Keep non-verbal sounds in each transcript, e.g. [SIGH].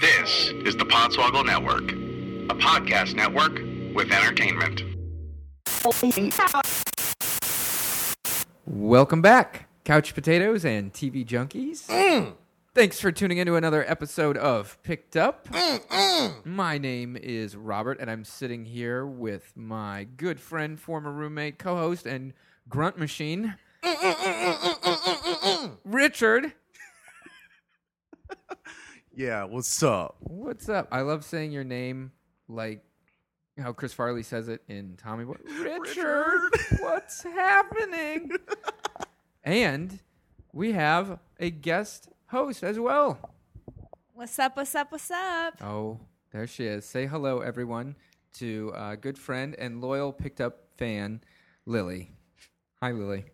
This is the Podswoggle Network, a podcast network with entertainment. Welcome back, Couch Potatoes and TV Junkies. Thanks for tuning into another episode of Picked Up. My name is Robert, and I'm sitting here with my good friend, former roommate, co host, and grunt machine, Richard. [LAUGHS] Yeah, what's up? What's up? I love saying your name like how Chris Farley says it in Tommy Boy. [LAUGHS] Richard, what's happening? [LAUGHS] and we have a guest host as well. What's up? What's up? What's up? Oh, there she is. Say hello, everyone, to a good friend and loyal picked up fan, Lily. Hi, Lily.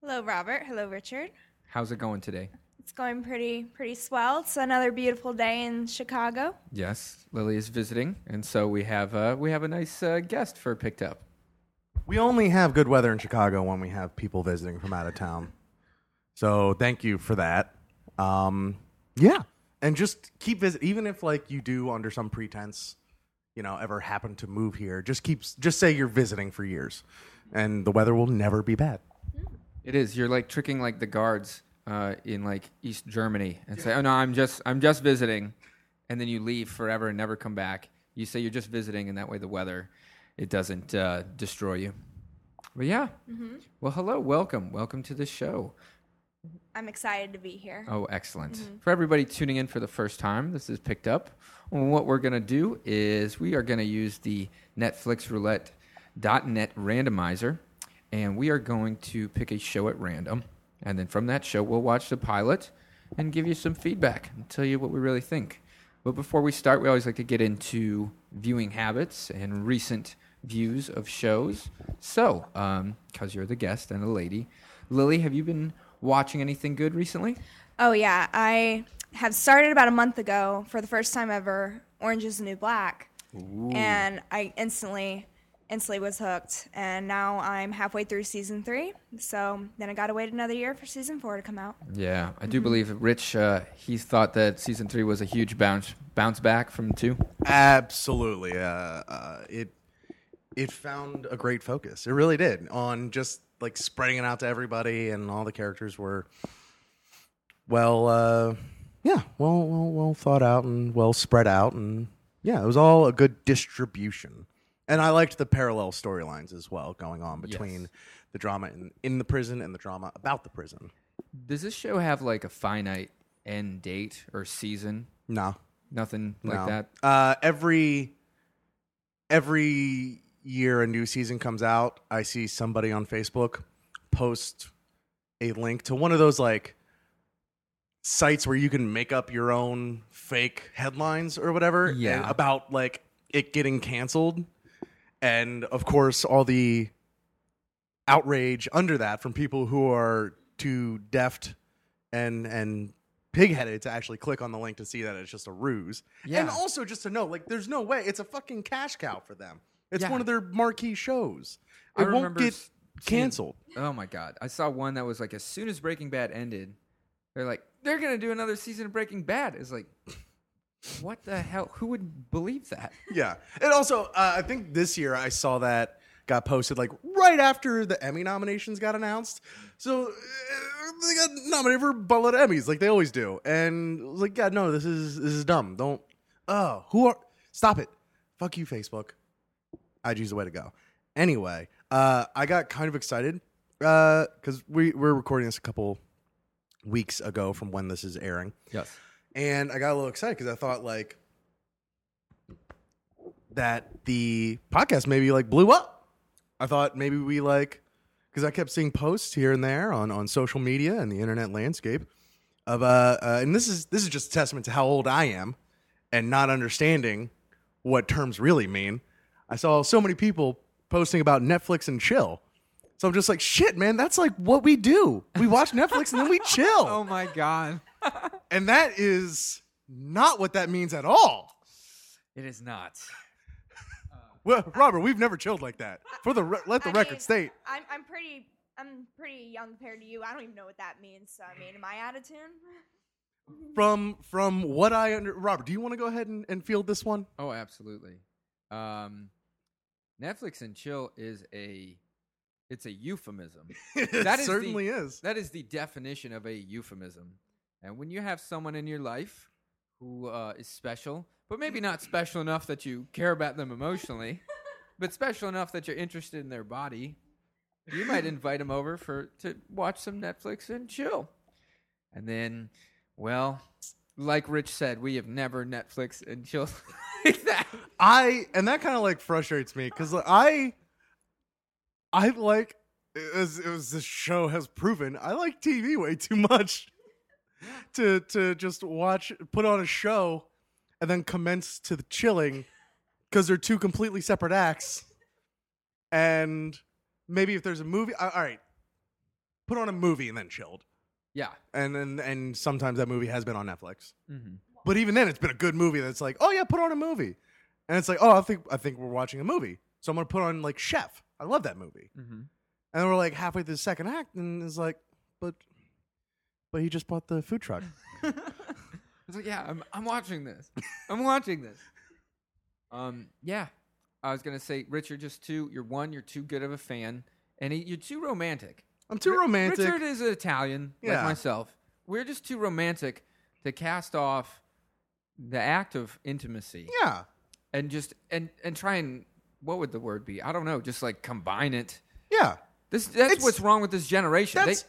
Hello, Robert. Hello, Richard. How's it going today? It's going pretty pretty swell. It's another beautiful day in Chicago. Yes, Lily is visiting, and so we have uh, we have a nice uh, guest for picked up. We only have good weather in Chicago when we have people visiting from out of town. So thank you for that. Um, yeah, and just keep visit, even if like you do under some pretense, you know, ever happen to move here. Just keep just say you're visiting for years, and the weather will never be bad. It is. You're like tricking like the guards uh, in like East Germany and say, "Oh no, I'm just I'm just visiting," and then you leave forever and never come back. You say you're just visiting, and that way the weather it doesn't uh, destroy you. But yeah. Well, hello, welcome, welcome to the show. I'm excited to be here. Oh, excellent. For everybody tuning in for the first time, this is picked up. What we're going to do is we are going to use the Netflix Roulette.net randomizer, and we are going to pick a show at random. And then from that show, we'll watch the pilot and give you some feedback and tell you what we really think. But before we start, we always like to get into viewing habits and recent views of shows. So, um, because you're the guest and a lady, Lily, have you been watching anything good recently? Oh yeah, I have started about a month ago for the first time ever. Orange is the New Black, and I instantly instantly was hooked. And now I'm halfway through season three. So then I got to wait another year for season four to come out. Yeah, I do believe Rich. Uh, he thought that season three was a huge bounce bounce back from two. Absolutely. Uh, uh, it it found a great focus. It really did on just like spreading it out to everybody, and all the characters were well, uh, yeah, well, well, well thought out and well spread out, and yeah, it was all a good distribution. And I liked the parallel storylines as well going on between Yes. the drama in, in the prison and the drama about the prison. Does this show have like a finite end date or season? No, Nothing like no. that. Uh, every every year a new season comes out, I see somebody on Facebook post a link to one of those like sites where you can make up your own fake headlines or whatever Yeah. about like it getting canceled. And of course, all the outrage under that from people who are too deft and and pigheaded to actually click on the link to see that it's just a ruse. Yeah. And also just to know, like, there's no way it's a fucking cash cow for them. It's Yeah. one of their marquee shows. I won't remember get seeing- canceled. Oh my god! I saw one that was like as soon as Breaking Bad ended, they're like they're gonna do another season of Breaking Bad. It's like, what the hell? Who would believe that? [LAUGHS] Yeah. And also, uh, I think this year I saw that got posted like right after the Emmy nominations got announced. So uh, they got nominated for a buttload of Emmys like they always do. And I was like, yeah, no, this is this is dumb. Don't. Oh, who are? Stop it. Fuck you, Facebook. IG's the way to go. Anyway, uh, I got kind of excited because we we're recording this a couple weeks ago from when this is airing. Yes. And I got a little excited because I thought like that the podcast maybe like blew up. I thought maybe we like because I kept seeing posts here and there on on social media and the internet landscape of uh, uh and this is this is just a testament to how old I am and not understanding what terms really mean. I saw so many people posting about Netflix and chill. So I'm just like, shit, man, that's like what we do. We watch Netflix and then we [LAUGHS] chill. Oh my god! [LAUGHS] And that is not what that means at all. It is not. [LAUGHS] Well, Robert, we've never chilled like that. For the re- let the I record mean, state. I'm I'm pretty I'm pretty young compared to you. I don't even know what that means. So I mean, am I out of tune? from from what I under Robert, do you want to go ahead and, and field this one? Oh, absolutely. Um, Netflix and chill is a it's a euphemism. [LAUGHS] it That is the- certainly is. That is the definition of a euphemism. And when you have someone in your life who uh, is special, but maybe not special enough that you care about them emotionally, [LAUGHS] but special enough that you're interested in their body, you might invite them over for to watch some Netflix and chill. And then, well, like Rich said, we have never Netflix and chill [LAUGHS] like that. I and that kind of like frustrates me because I I like as, as this show has proven, I like TV way too much to to just watch put on a show and then commence to the chilling because they're two completely separate acts. And maybe if there's a movie, all right, put on a movie and then chilled. Yeah. And then and sometimes that movie has been on Netflix. Mm-hmm. But even then, it's been a good movie. That's like, oh yeah, put on a movie, and it's like, oh, I think I think we're watching a movie, so I'm gonna put on like Chef. I love that movie. Mm-hmm. And we're like halfway through the second act, and it's like, but, but he just bought the food truck. [LAUGHS] It's like, yeah, I'm, I'm watching this. I'm watching this. Um, yeah, I was gonna say, Richard, just too. You're one. You're too good of a fan, and he, you're too romantic. I'm too Ri- romantic. Richard is an Italian, like myself. We're just too romantic to cast off the act of intimacy yeah, and just and and try and what would the word be? I don't know. Just like combine it. yeah. This that's It's- what's wrong with this generation. That's They, that's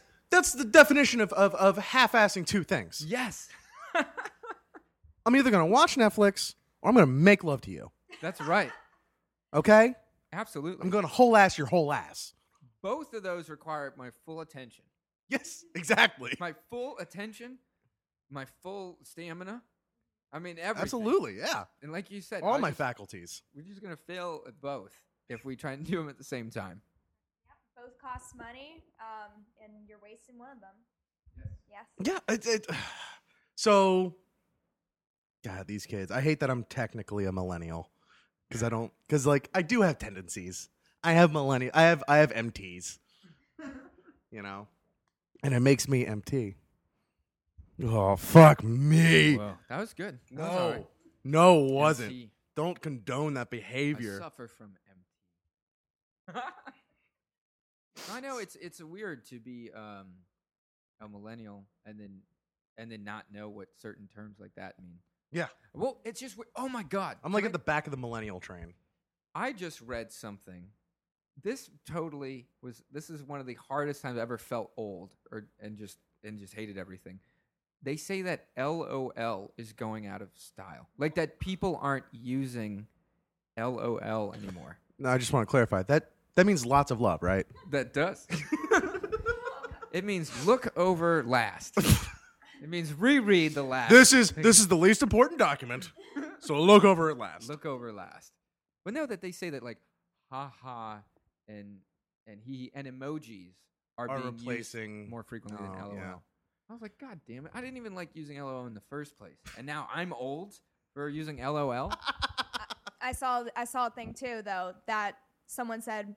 the definition of of, of half-assing two things. yes, [LAUGHS] I'm either gonna watch Netflix or I'm gonna make love to you. that's right. Okay, Absolutely. I'm gonna whole ass your whole ass. Both of those require my full attention. Yes, exactly. my full attention, my full stamina. I mean, everything. Absolutely, yeah. And like you said, All my just- faculties. we're just gonna fail at both if we try and do them at the same time. Both cost money, um, and you're wasting one of them. Yes. Yeah, it, it, [SIGHS] so God, these kids. I hate that I'm technically a millennial because I don't because like I do have tendencies. I have millennial. I have I have MTs. [LAUGHS] You know, and it makes me MT. Oh fuck me! Whoa, that was good. That was all right. No, no, it wasn't. MT. Don't condone that I behavior. suffer from MT. [LAUGHS] I know it's it's weird to be um, a millennial and then and then not know what certain terms like that mean. Yeah, Well, it's just we- oh my god! I'm like Can at the back of the millennial train. I just read something. This totally was. This is one of the hardest times I've ever felt old, or and just and just hated everything. They say that LOL is going out of style, like that people aren't using LOL anymore. No, I just want to clarify that that means lots of love, right? That does. [LAUGHS] it means look over last. it means reread the last. This is this is the least important document. So look over it last. look over last. But no, that they say that like haha and and he and emojis are, Are being replacing- used more frequently than Oh, LOL. yeah. I was like, God damn it! I didn't even like using LOL in the first place, and now I'm old for using LOL. [LAUGHS] I saw I saw a thing too though that someone said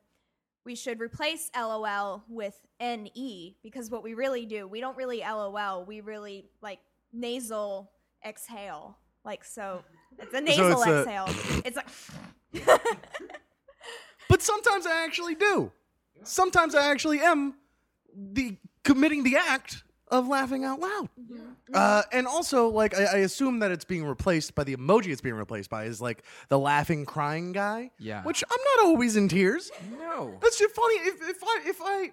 we should replace LOL with NE because what we really do, we don't really LOL, we really like nasal exhale. Like so it's a nasal it's a- exhale. [COUGHS] it's like [LAUGHS] But sometimes I actually do. Sometimes I actually am the committing the act of laughing out loud. Mm-hmm. Uh, and also, like, I, I assume that it's being replaced by the emoji it's being replaced by is like the laughing, crying guy. Yeah. Which I'm not always in tears. no, That's just funny. If, if I, if I,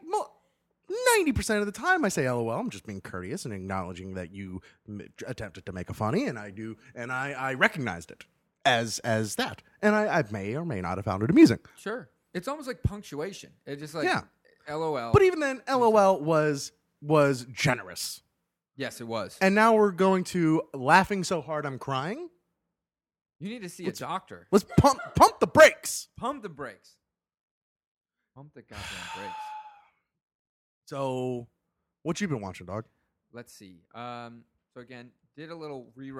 ninety percent of the time I say LOL, I'm just being courteous and acknowledging that you m- attempted to make a funny, and I do, and I, I recognized it as as that, and I, I may or may not have found it amusing. sure. It's almost like punctuation. It's just like Yeah. LOL. But even then, LOL was was generous, yes, it was. and now we're going to laughing so hard I'm crying. you need to see a doctor. Let's pump pump the brakes. Pump the brakes. Pump the goddamn brakes. [SIGHS] So, what you been watching, dog? Let's see. Um, so again, did a little re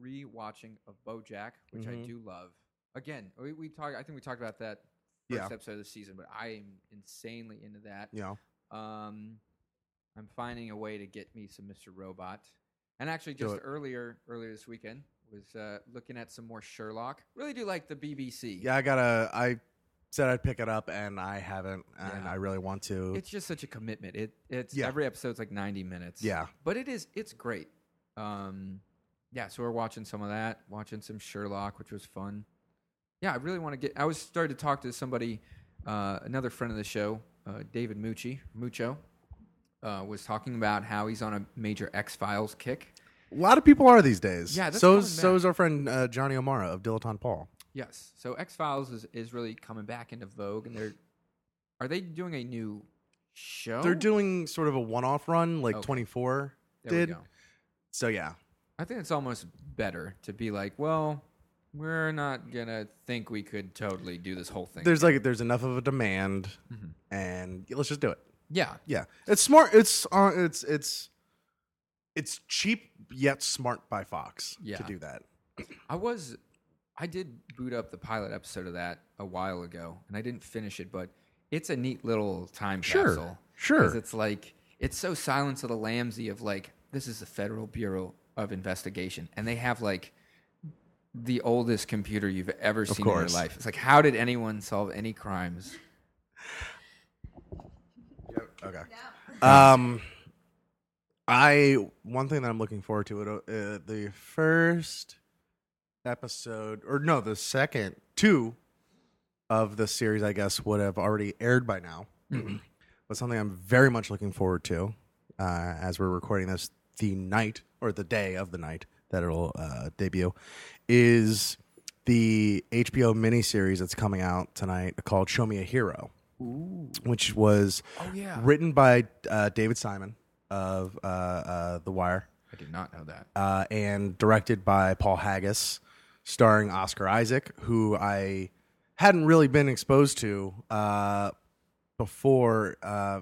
re-watching of BoJack, which I Mhm. do love. Again, we, we talked. I think we talked about that first Yeah. episode of the season, but I am insanely into that. Yeah. Um, I'm finding a way to get me some Mr. Robot. And actually, Do just it. earlier earlier this weekend was uh, looking at some more Sherlock. Really do like the BBC. Yeah, I gotta. I said I'd pick it up, and I haven't, and Yeah. I really want to. It's just such a commitment. It it's Yeah. every episode's like ninety minutes. Yeah. but it is it's great. Um, yeah, so we're watching some of that, watching some Sherlock, which was fun. Yeah, I really want to get. I was started to talk to somebody, uh, another friend of the show, uh, David Mucci Mucho, uh, was talking about how he's on a major X Files kick. a lot of people are these days. Yeah, that's so coming so back. is our friend uh, Johnny O'Mara of Dilettante Paul. Yes, so X Files is is really coming back into vogue, and they're are they doing a new show? They're doing sort of a one-off run, like. Okay. 24 There did. we go. So yeah, I think it's almost better to be like, well, we're not gonna think we could totally do this whole thing. there's like there's enough of a demand, Mm-hmm. and let's just do it. Yeah, Yeah, it's smart. It's uh, it's it's it's cheap yet smart by Fox Yeah. to do that. I was, I did boot up the pilot episode of that a while ago, and I didn't finish it, but it's a neat little time Sure, capsule. sure. 'Cause it's like it's so Silence of the Lambsy of like this is the Federal Bureau of Investigation, and they have like the oldest computer you've ever seen in your life. It's like how did anyone solve any crimes? Okay. Um, I one thing that I'm looking forward to it uh, the first episode or no the second two of the series I guess would have already aired by now. but something I'm very much looking forward to uh, as we're recording this the night or the day of the night that it'll uh, debut is the HBO miniseries that's coming out tonight called Show Me a Hero. Which was Oh, yeah. written by uh, David Simon of uh, uh, The Wire I did not know that. uh, and directed by Paul Haggis, starring Oscar Isaac, who I hadn't really been exposed to uh, before. Uh,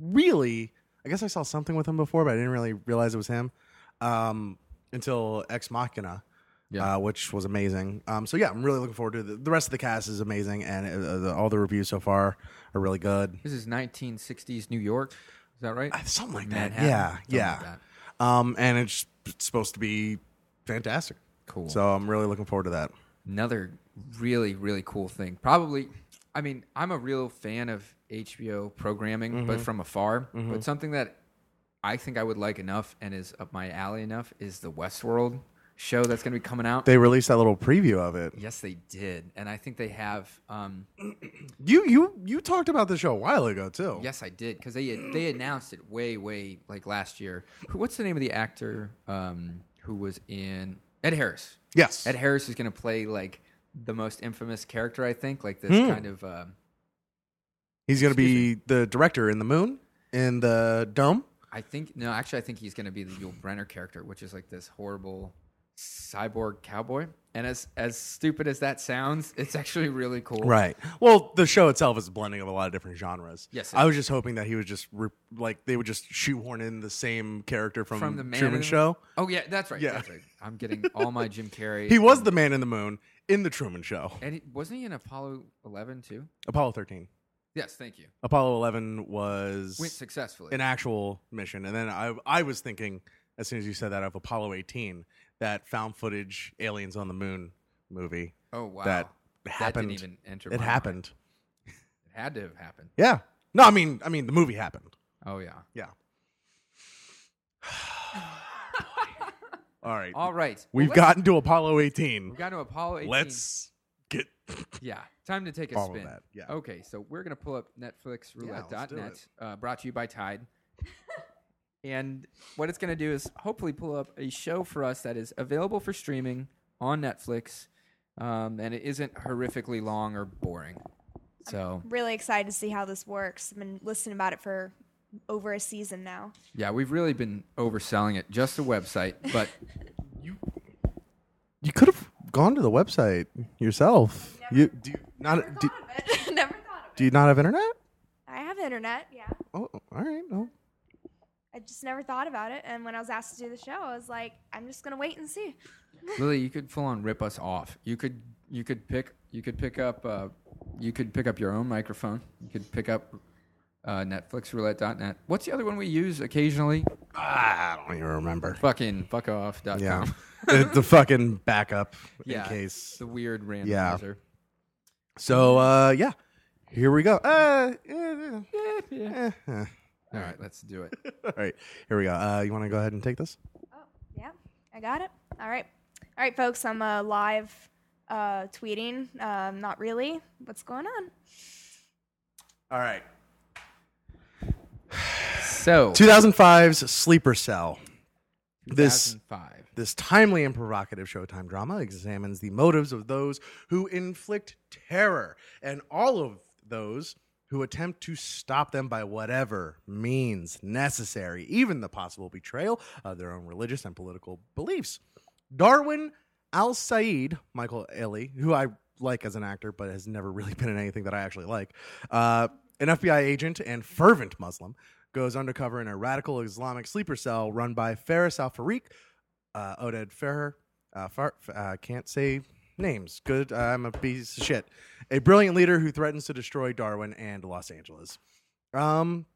really, I guess I saw something with him before, but I didn't really realize it was him um, until Ex Machina. Yeah. Uh, which was amazing. Um, so yeah, I'm really looking forward to it. The rest of the cast is amazing, and uh, the, all the reviews so far are really good. This is 1960s New York. Is that right? Uh, Something like that. Yeah, Something yeah. like that. Um, and it's supposed to be fantastic. Cool. So I'm really looking forward to that. Another really, really cool thing. Probably, I mean, I'm a real fan of HBO programming, but from afar. But something that I think I would like enough and is up my alley enough is the Westworld show that's going to be coming out. They released that little preview of it. yes, they did, and I think they have. Um, [CLEARS THROAT] You you you talked about the show a while ago too. yes, I did because they they announced it way, way like last year. Who- What's the name of the actor um, who was in Ed Harris? Yes. Ed Harris is going to play like the most infamous character, I think, like this Hmm. kind of. Uh, He's going to be the director in the Moon in the Dome. I think no, actually, I think he's going to be the Yul Brynner character, which is like this horrible cyborg cowboy. And as as stupid as that sounds, it's actually really cool. Right. Well, the show itself is a blending of a lot of different genres. Yes, I was just hoping that he was just re- like they would just shoehorn in the same character from, From the Man Truman the- Show. Oh yeah, that's right. Yeah. That's right. I'm getting all my Jim Carrey. [LAUGHS] He was the man in the moon in the Truman Show. and he, wasn't he in Apollo 11 too? Apollo 13. Yes, thank you. Apollo 11 was Went successfully. an actual mission. And then I I was thinking as soon as you said that of Apollo 18, that found footage aliens on the moon movie. oh wow, That That happened. didn't even enter. it happened. mind. [LAUGHS] It had to have happened. Yeah. No, I mean I mean the movie happened. Oh yeah. Yeah. [SIGHS] All right. All right. We've Well, gotten to Apollo 18. We've got to Apollo 18. Let's get [LAUGHS] Yeah, time to take a spin. that, yeah. Okay, so we're gonna pull up NetflixRoulette.net, let's uh, brought to you by Tide. [LAUGHS] and what it's gonna do is hopefully pull up a show for us that is available for streaming on Netflix, um, and it isn't horrifically long or boring. So Really excited to see how this works. I've been listening about it for over a season now. yeah, we've really been overselling it. Just a website, but [LAUGHS] You you could have gone to the website yourself. You do you not do, Thought of it. [LAUGHS] Never thought of do you not have internet? I have internet, yeah. Oh, all right. No. I just never thought about it. And when I was asked to do the show, I was like, I'm just gonna wait and see. [LAUGHS] Lily, you could full on rip us off. You could you could pick you could pick up uh, you could pick up your own microphone. You could pick up uh, NetflixRoulette.net. What's the other one we use occasionally? I don't even remember. Fucking fuckoff.com. Yeah, [LAUGHS] the, the fucking backup yeah. in case. The weird Yeah. randomizer. So uh, yeah, here we go. Uh, eh, Yeah. eh, eh. All right, let's do it. [LAUGHS] All right, here we go. Uh, you want to go ahead and take this? Oh, yeah, I got it. All right. All right, folks, I'm uh, live uh, tweeting. Um, not really. What's going on? All right. So, 2005's Sleeper Cell. This 2005. This timely and provocative Showtime drama examines the motives of those who inflict terror and all of those who attempt to stop them by whatever means necessary, even the possible betrayal of their own religious and political beliefs. Darwin Al Said, Michael Ealy, who I like as an actor but has never really [LAUGHS] been in anything that I actually like, uh, an FBI agent and fervent Muslim, goes undercover in a radical Islamic sleeper cell run by Faris Al Farik, uh, Oded Fehr. Uh, Far, uh, can't say names. Good. I'm a piece of shit. A brilliant leader who threatens to destroy Darwin and Los Angeles. Um,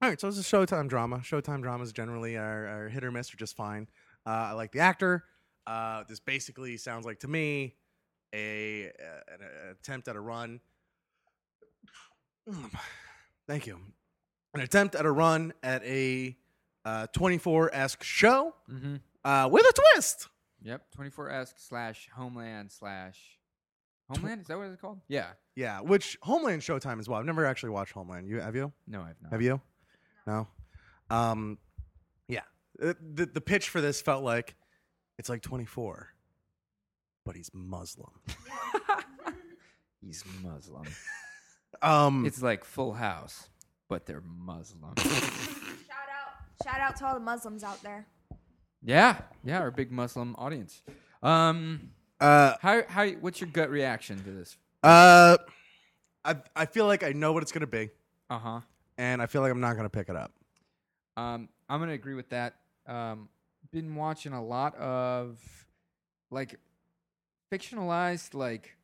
all right, so it's a Showtime drama. Showtime dramas generally are, are hit or miss or just fine. Uh, I like the actor. Uh, this basically sounds like to me a uh, an, an attempt at a run. Thank you. An attempt at a run at a 24 esque show Mm-hmm. uh, with a twist. Yep. 24S slash Homeland slash. Homeland? Is that what it's called? Yeah. Yeah, which Homeland Showtime as well. I've never actually watched Homeland. You have you? No, I've not. Have you? No. Um, yeah. Uh, The the pitch for this felt like it's like 24, but he's Muslim. [LAUGHS] He's Muslim. Um, it's like Full House, but they're Muslim. [LAUGHS] Shout out, shout out to all the Muslims out there. Yeah. Yeah, our big Muslim audience. Um, uh, how, how, what's your gut reaction to this? uh, I I feel like I know what it's gonna be, Uh huh. and I feel like I'm not gonna pick it up. Um, I'm gonna agree with that. Um, been watching a lot of like fictionalized like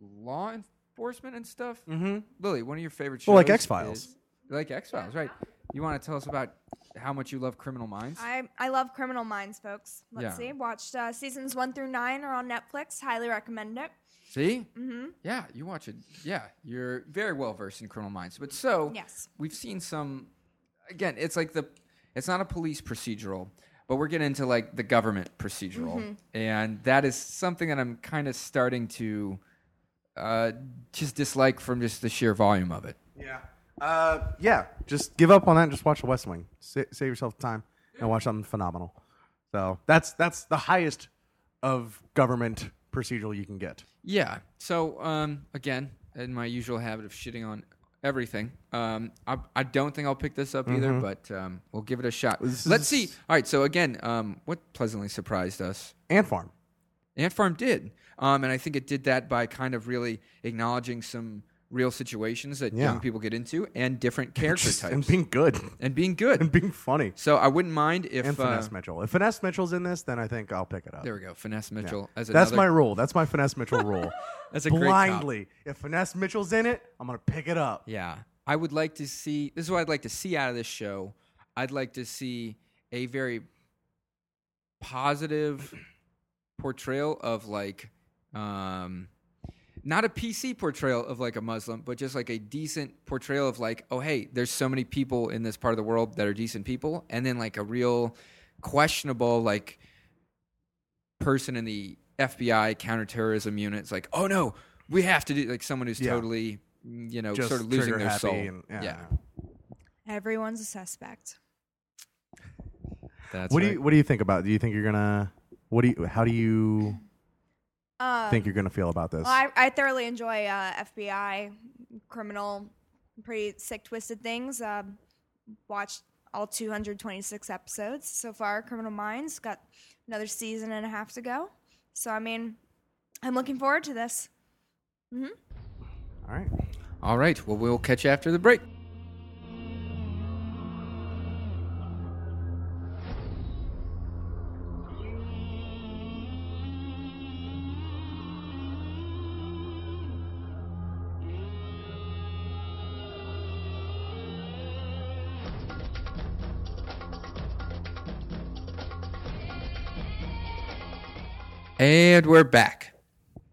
law enforcement and stuff. Mm-hmm. Lily, one of your favorite shows. Well, like X-Files. is- Like X Files, right? You want to tell us about how much you love Criminal Minds? I I love Criminal Minds, folks. Let's Yeah. see. Watched uh, seasons one through nine are on Netflix. Highly recommend it. See? Mm-hmm. Yeah, you watch it. Yeah, you're very well versed in Criminal Minds. But so Yes. we've seen some. Again, it's like the. It's not a police procedural, but we're getting into like the government procedural, Mm-hmm. and that is something that I'm kind of starting to uh, just dislike from just the sheer volume of it. Yeah. Uh, yeah. Just give up on that and just watch The West Wing. Sa- save yourself time and watch something phenomenal. So that's that's the highest of government procedural you can get. Yeah. So um, again, in my usual habit of shitting on everything, um, I, I don't think I'll pick this up either, but um, we'll give it a shot. This Let's is- see. All right. So again, um, what pleasantly surprised us Ant Farm. Ant Farm did, um, and I think it did that by kind of really acknowledging some real situations that Yeah. young people get into and different [LAUGHS] character Just- types and being good and being good. and being funny. so I wouldn't mind if And uh, Finesse Mitchell. If Finesse Mitchell's in this, then I think I'll pick it up. there we go, Finesse Mitchell as That's another, my rule. That's my Finesse Mitchell rule. [LAUGHS] as a great. Blindly. If Finesse Mitchell's in it, I'm gonna pick it up. Yeah. I would like to see this is what I'd like to see out of this show. I'd like to see a very positive portrayal of like um not a PC portrayal of like a Muslim, but just like a decent portrayal of like, oh hey, there's so many people in this part of the world that are decent people, and then like a real questionable like person in the FBI counterterrorism unit. It's like, oh no, we have to do like someone who's Yeah. totally you know Just sort of losing their soul. and- yeah. yeah, Everyone's a suspect. that's what do you What do you think about? Do you think you're gonna? What do you? How do you Uh, think you're gonna feel about this? Well, I, I thoroughly enjoy uh, FBI, criminal, pretty sick, twisted things. Uh, watched all 226 episodes so far. Criminal Minds got another season and a half to go. So I mean, I'm looking forward to this. All right. All right. Well, we'll catch you after the break. And we're back.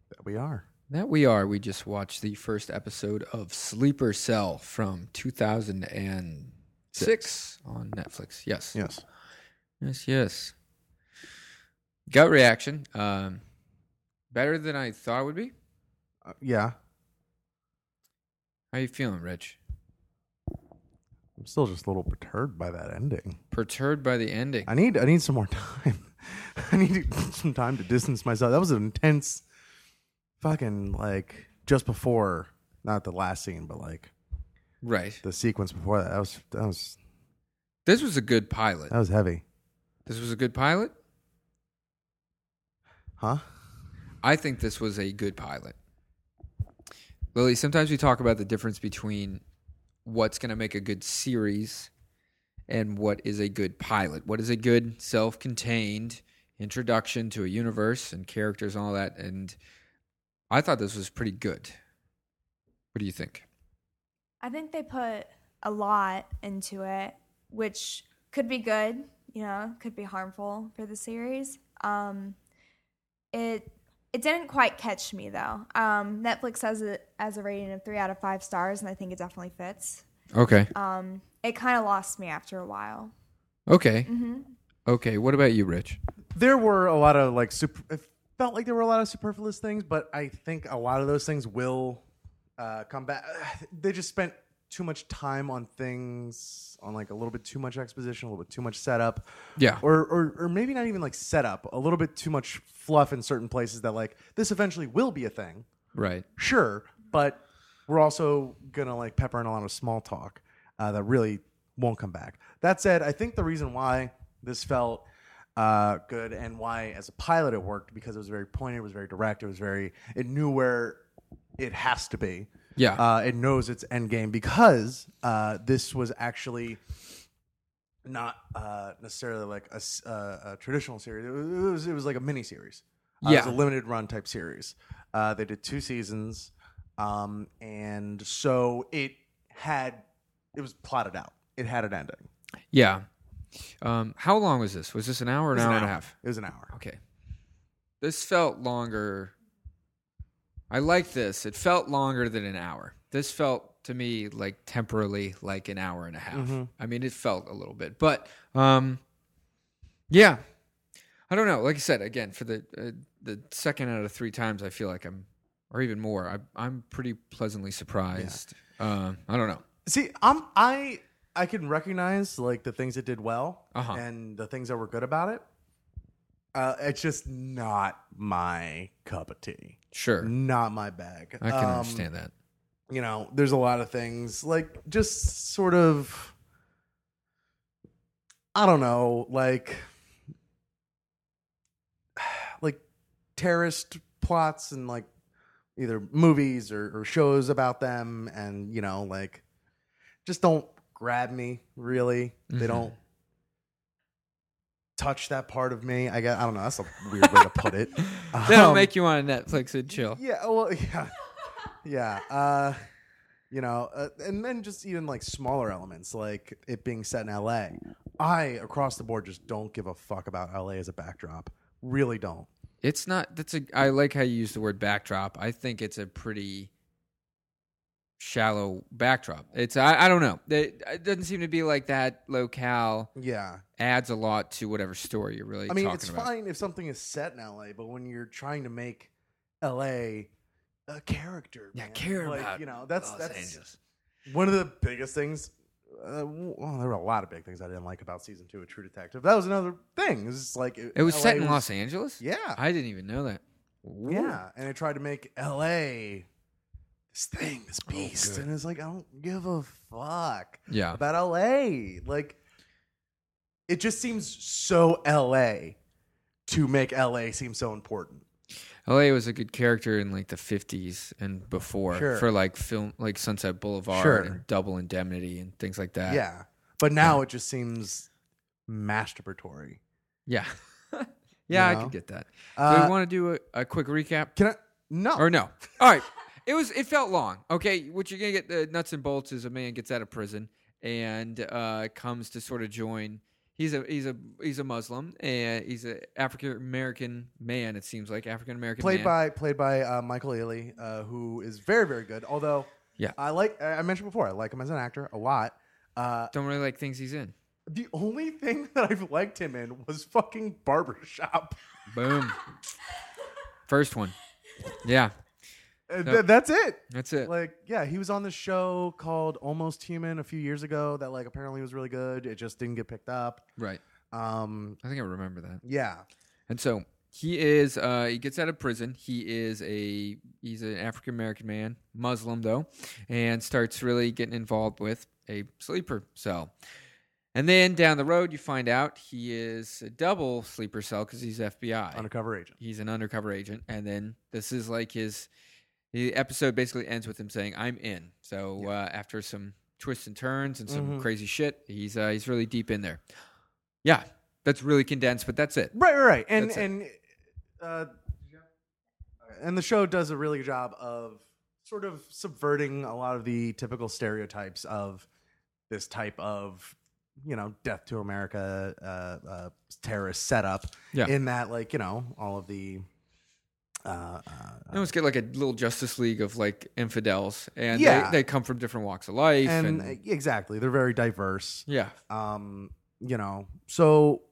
That we are. That we are. We just watched the first episode of Sleeper Cell from 2006 on Netflix. Yes. Yes. Yes, yes. Gut reaction. Um, better than I thought it would be. Uh, yeah. How you feeling, Rich? I'm still just a little perturbed by that ending. Perturbed by the ending. I need I need some more [LAUGHS] time. [LAUGHS] I need [LAUGHS] some time to distance myself. That was an intense fucking like just before not the last scene, but like right. the sequence before that. That was that was This was a good pilot. that was heavy. This was a good pilot. Huh? I think this was a good pilot. Lily, sometimes we talk about the difference between what's going to make a good series and what is a good pilot. What is a good self contained introduction to a universe and characters and all that. And I thought this was pretty good. What do you think? I think they put a lot into it, which could be good, you know, could be harmful for the series. Um, it it didn't quite catch me though. Um, Netflix has it as a rating of three out of five stars, and I think it definitely fits. Okay. Um, it kind of lost me after a while. Okay. Mm-hmm. Okay. What about you, Rich? There were a lot of like super. It felt like there were a lot of superfluous things, but I think a lot of those things will uh, come back. [SIGHS] They just spent too much time on things on like a little bit too much exposition, a little bit too much setup. Yeah. Or, or or maybe not even like setup. A little bit too much fluff in certain places that like this eventually will be a thing. Right. Sure, but we're also gonna like pepper in a lot of small talk uh, that really won't come back. That said, I think the reason why this felt uh, good and why as a pilot it worked because it was very pointed, it was very direct, it was very it knew where it has to be. Yeah. Uh, it knows its end game because uh, this was actually not uh, necessarily like a, uh, a traditional series. It was, it was like a mini series. Uh, It Yeah. was a limited run type series. Uh, they did two seasons, um, and so it had it was plotted out. It had an ending. Yeah. Um, how long was this? Was this an hour or It an hour and a half? It was an hour. Okay. This felt longer. I like this. It felt longer than an hour. This felt to me like temporally like an hour and a half. I mean, it felt a little bit, but um, yeah. I don't know. Like I said, again, for the uh, the second out of three times, I feel like I'm, or even more. I, I'm pretty pleasantly surprised. Um, I don't know. See, I'm I I can recognize like the things it did well Uh-huh. and the things that were good about it. Uh, it's just not my cup of tea. Sure, Not my bag. I can Um, understand that. You know, there's a lot of things like just sort of. I don't know, like, [SIGHS] like terrorist plots and like either movies or, or shows about them, and you know, like, just don't grab me really. They Mhm. don't touch that part of me. I guess I don't know. That's a weird way to put it. [LAUGHS] They don't Um, make you want to Netflix and chill. yeah, well, [LAUGHS] yeah, yeah. Uh, you know, uh, and then just even like smaller elements, like it being set in L.A. I across the board just don't give a fuck about L.A. as a backdrop. Really don't. It's not. That's a. I like how you use the word backdrop. I think it's a pretty shallow backdrop. It's. I. I don't know. It, it doesn't seem to be like that locale Yeah, adds a lot to whatever story you're really I mean talking it's about. fine if something is set in L.A., but when you're trying to make L.A. a character, Yeah, man, care like, about you know that's Los that's Angeles. one of the biggest things. Uh, well, there were a lot of big things I didn't like about season two of True Detective. That was another thing. It was just like It was set in LA Los Angeles. Yeah, I didn't even know that. Ooh. yeah, and it tried to make L.A. this thing, this beast, Oh, and it's like I don't give a fuck Yeah. about L.A. Like, it just seems so L.A. to make L.A. seem so important. LA was a good character in like the 50s and before Sure. for like film like Sunset Boulevard Sure. and Double Indemnity and things like that. Yeah, but now it just seems masturbatory. Yeah. [LAUGHS] yeah, I know? could get that. Uh, do we want to do a, a quick recap? Can I? No. Or no? All right. It was. It felt long. Okay. What you're gonna get the nuts and bolts is a man gets out of prison and uh, comes to sort of join he's a he's a he's a Muslim and he's an African American man. It seems like African American played man. by played by uh, Michael Ealy, uh, who is very very good. Although, Yeah. I like I mentioned before, I like him as an actor a lot. Uh, Don't really like things he's in. the only thing [LAUGHS] that I've liked him in was fucking Barbershop. Boom. First one. Yeah, Uh, th- that's it. that's it. Like, yeah, he was on this show called Almost Human a few years ago that like apparently was really good. It just didn't get picked up. right. Um, I think I remember that. yeah, And so he is. Uh, he gets out of prison. He is a. He's an African American man, Muslim though, and starts really getting involved with a sleeper cell. And then down the road, you find out he is a double sleeper cell because he's FBI. undercover agent. he's an undercover agent, and then this is like his. The episode basically ends with him saying, "I'm in." So uh, after some twists and turns and some Mhm. crazy shit, he's uh, he's really deep in there. Yeah, that's really condensed, but that's it. Right, right, right. And That's and uh, and the show does a really good job of sort of subverting a lot of the typical stereotypes of this type of you know death to America uh, uh, terrorist setup. Yeah. In that, like you know, all of the. Uh, uh, I almost get like a little Justice League of like infidels, and Yeah. they, they come from different walks of life, and and, exactly, they're very diverse. yeah, Um, you know, so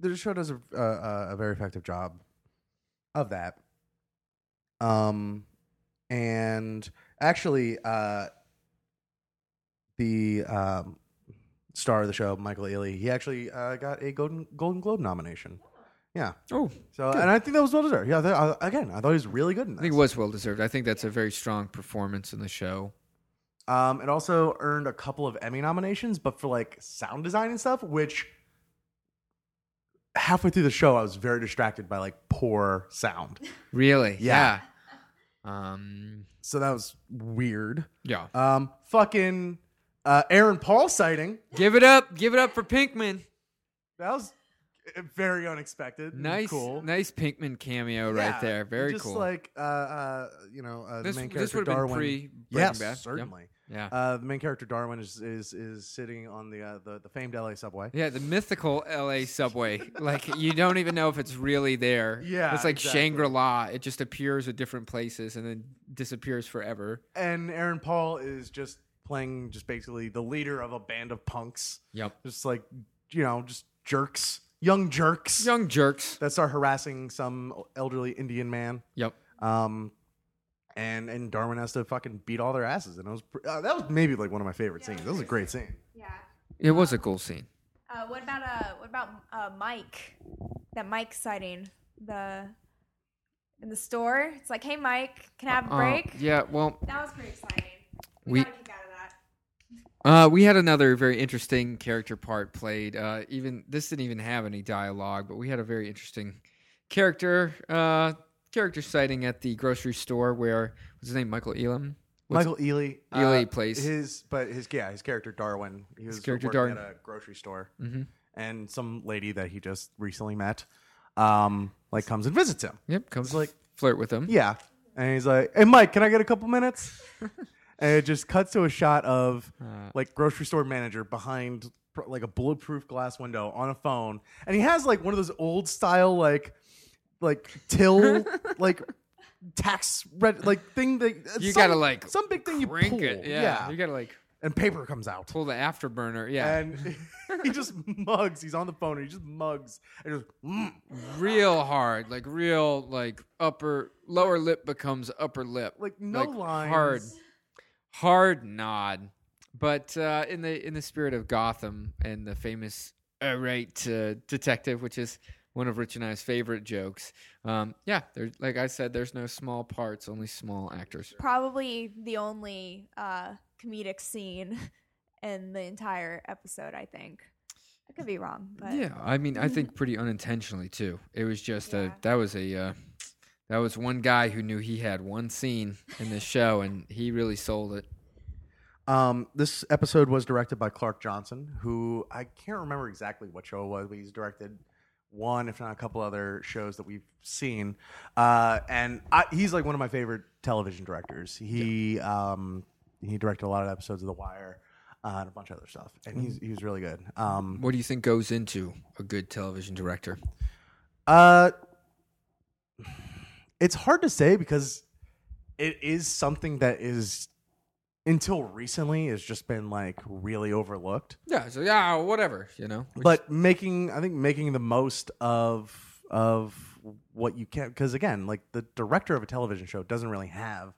the show does a, a, a very effective job of that. Um, and actually, uh, the um, star of the show, Michael Ealy, he actually uh, got a Golden Golden Globe nomination. Yeah. oh, So, and I think that was well deserved. Yeah. th- uh, again, I thought he was really good in I think it was well deserved. I think that's a very strong performance in the show. Um, it also earned a couple of Emmy nominations, but for like sound design and stuff, which halfway through the show, I was very distracted by like poor sound. [LAUGHS] Really, Yeah. yeah. Um, So that was weird. yeah. Um, fucking uh, Aaron Paul sighting. give it up, give it up for Pinkman. That was [LAUGHS] very unexpected. Nice, cool. nice Pinkman cameo right there. Very just cool. like uh, uh, you know, uh, this the main character would have been Darwin. pre yes, Bad. Yep. certainly. Yeah. Uh, the main character Darwin is is is sitting on the uh, the, the famed LA subway. Yeah, the mythical LA subway. [LAUGHS] like you don't even know if it's really there. Yeah, It's like exactly. Shangri La. It just appears at different places and then disappears forever. and Aaron Paul is just playing just basically the leader of a band of punks. Yep. Just like you know, just jerks, young jerks Young jerks. that start harassing some elderly Indian man. Yep. Um, and and Darwin has to fucking beat all their asses, and it was pr- uh, that was maybe like one of my favorite scenes. That was a great scene. Yeah. It was a cool scene. Uh, what about uh, what about uh, Mike? That Mike sighting the in the store. It's like, hey, Mike, can I have a Uh, break? yeah, well, That was pretty exciting. We, We- got a kick out of that. Uh, we had another very interesting character part played. Uh, even this didn't even have any dialogue, but we had a very interesting character uh, character sighting at the grocery store where what's his name? Michael Elam. What's- Michael Ealy, Ealy uh, plays- his, but his yeah, his character Darwin. He was character working Darwin. at a grocery store, Mhm. and some lady that he just recently met, um, like comes and visits him. Yep, comes like- like flirt with him. Yeah, and he's like, "Hey, Mike, can I get a couple minutes?" [LAUGHS] and it just cuts to a shot of Uh. like grocery store manager behind pr- like a bulletproof glass window on a phone, and he has like one of those old style like like till [LAUGHS] like tax red like thing that You some- gotta, like, some big thing you Crank pull, it. Yeah. You gotta like and paper comes out. pull the afterburner. Yeah. And [LAUGHS] he just mugs. He's on the phone. And he just mugs and just mm. real hard, like real, like upper, lower lip becomes upper lip, like no lines. hard, hard nod. But uh, in the in the spirit of Gotham and the famous "all right, uh, detective," which is one of Rich and I's favorite jokes. Um, yeah, there's like I said, there's no small parts, only small actors. Probably the only uh, comedic scene [LAUGHS] in the entire episode. I think. I could be wrong, but Yeah, I mean, I think pretty unintentionally too. It was just Yeah. a that was a uh, that was one guy who knew he had one scene in this show, and he really sold it. Um, this episode was directed by Clark Johnson, who I can't remember exactly what show it was, but he's directed one, if not a couple other shows that we've seen. Uh, and I, he's like one of my favorite television directors. He um, he directed a lot of episodes of The Wire. uh, and a bunch of other stuff. And he's he was really good. Um, What do you think goes into a good television director? Uh, it's hard to say because it is something that is until recently has just been like really overlooked. Yeah, so yeah, whatever, you know. Which- But making, I think, making the most of of what you can, because again, like the director of a television show doesn't really have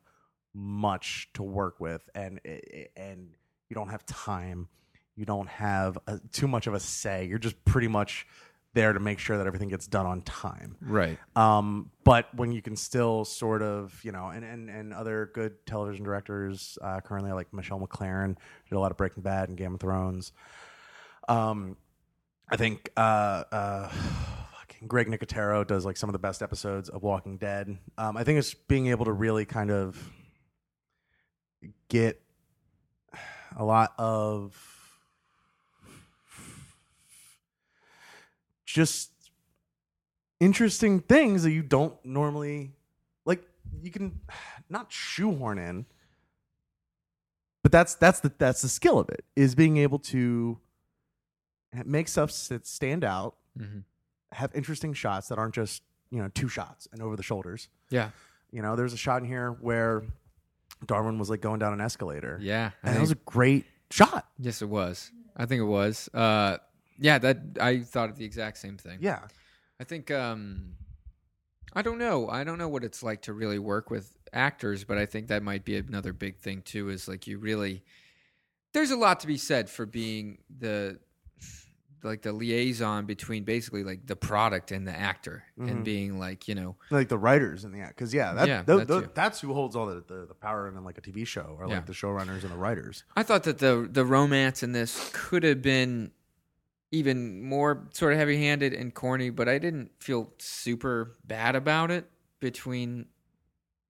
much to work with, and eh, eh, and you don't have time, you don't have a, too much of a say. You're just pretty much there to make sure that everything gets done on time. right. Um, but when you can still sort of, you know, and, and, and other good television directors uh, currently, like Michelle MacLaren, did a lot of Breaking Bad and Game of Thrones. Um, I think uh, uh, fucking Greg Nicotero does like some of the best episodes of Walking Dead. Um, I think it's being able to really kind of get a lot of just interesting things that you don't normally like you can not shoehorn in but that's that's the that's the skill of it is being able to make stuff that stand out hmm have interesting shots that aren't just you know two shots and over the shoulders Yeah, you know there's a shot in here where darwin was like going down an escalator yeah. I and that was a great shot yes, it was. I think it was. Uh, yeah, that I thought of the exact same thing. yeah I think um I don't know. I don't know what it's like to really work with actors, but I think that might be another big thing too is like you really there's a lot to be said for being the like the liaison between basically like the product and the actor and being like, you know, like the writers and the act because yeah, that, Yeah, tho- that tho- too. that's who holds all the, the, the power in like a TV show or Yeah. like the showrunners and the writers. I thought that the the romance in this could have been even more sort of heavy-handed and corny, but I didn't feel super bad about it between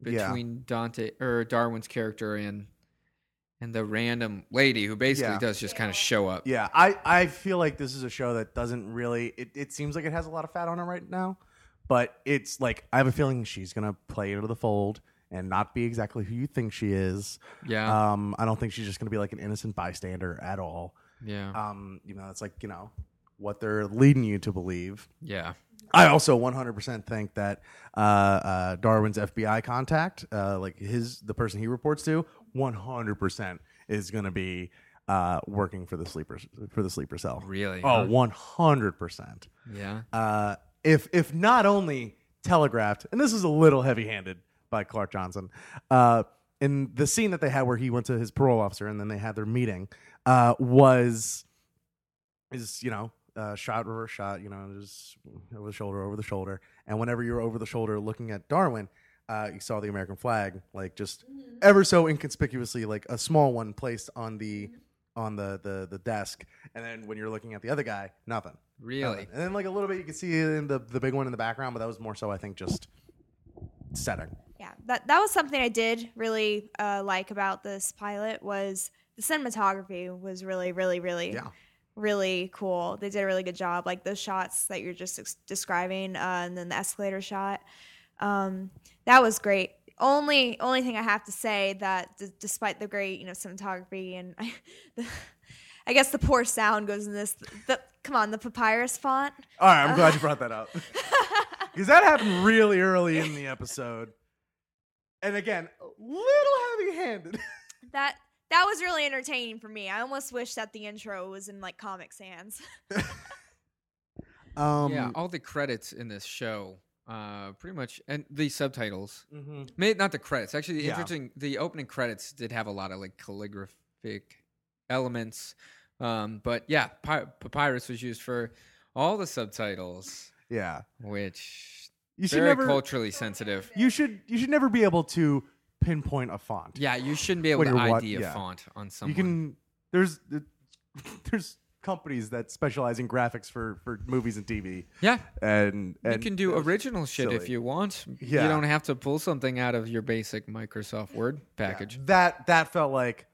Yeah. between Dante or Darwin's character and and the random lady who basically Yeah. does just kind of show up. Yeah, I, I feel like this is a show that doesn't really. It, it seems like it has a lot of fat on it right now, but it's like I have a feeling she's gonna play into the fold and not be exactly who you think she is. Yeah. Um, I don't think she's just gonna be like an innocent bystander at all. Yeah. Um, you know, it's like you know what they're leading you to believe. yeah. I also 100% think that uh, uh, Darwin's FBI contact, uh, like his the person he reports to, 100% is going to be uh, working for the sleeper for the sleeper cell. Really, Oh, 100%. Yeah. Uh, if if not only telegraphed, and this is a little heavy-handed by Clark Johnson, uh, in the scene that they had where he went to his parole officer and then they had their meeting, uh, was is you know uh, shot reverse shot, you know, just over the shoulder, over the shoulder, and whenever you're over the shoulder looking at Darwin. Uh, you saw the American flag, like just ever so inconspicuously, like a small one placed on the on the, the the desk, and then when you're looking at the other guy, nothing. Really? Nothing. And then like a little bit you can see in the the big one in the background, but that was more so I think just setting. Yeah, that that was something I did really uh, like about this pilot was the cinematography was really, really, really, Yeah. really cool. They did a really good job, like those shots that you're just ex- describing, uh, and then the escalator shot. Um, that was great. Only only thing I have to say that d- despite the great you know cinematography and I, [LAUGHS] the, I guess the poor sound goes in this. The, come on, the papyrus font. All right, I'm glad you [LAUGHS] brought that up because that happened really early in the episode, and again, little heavy-handed. [LAUGHS] That that was really entertaining for me. I almost wish that the intro was in like Comic Sans. [LAUGHS] [LAUGHS] Um, yeah, all the credits in this show uh pretty much and the subtitles mhm. May not the credits. Actually, the Yeah. interesting. The opening credits did have a lot of like calligraphic elements, um, but yeah, Pi- papyrus was used for all the subtitles, Yeah, which you should very never. culturally sensitive. [LAUGHS] you should you should never be able to pinpoint a font. Yeah, you shouldn't be able When to you're wa- ID a yeah. font on someone. you can. There's [LAUGHS] there's companies that specialize in graphics for for movies and TV, yeah, and, and you can do original shit if silly. you want. Yeah. You don't have to pull something out of your basic Microsoft Word package. that that felt like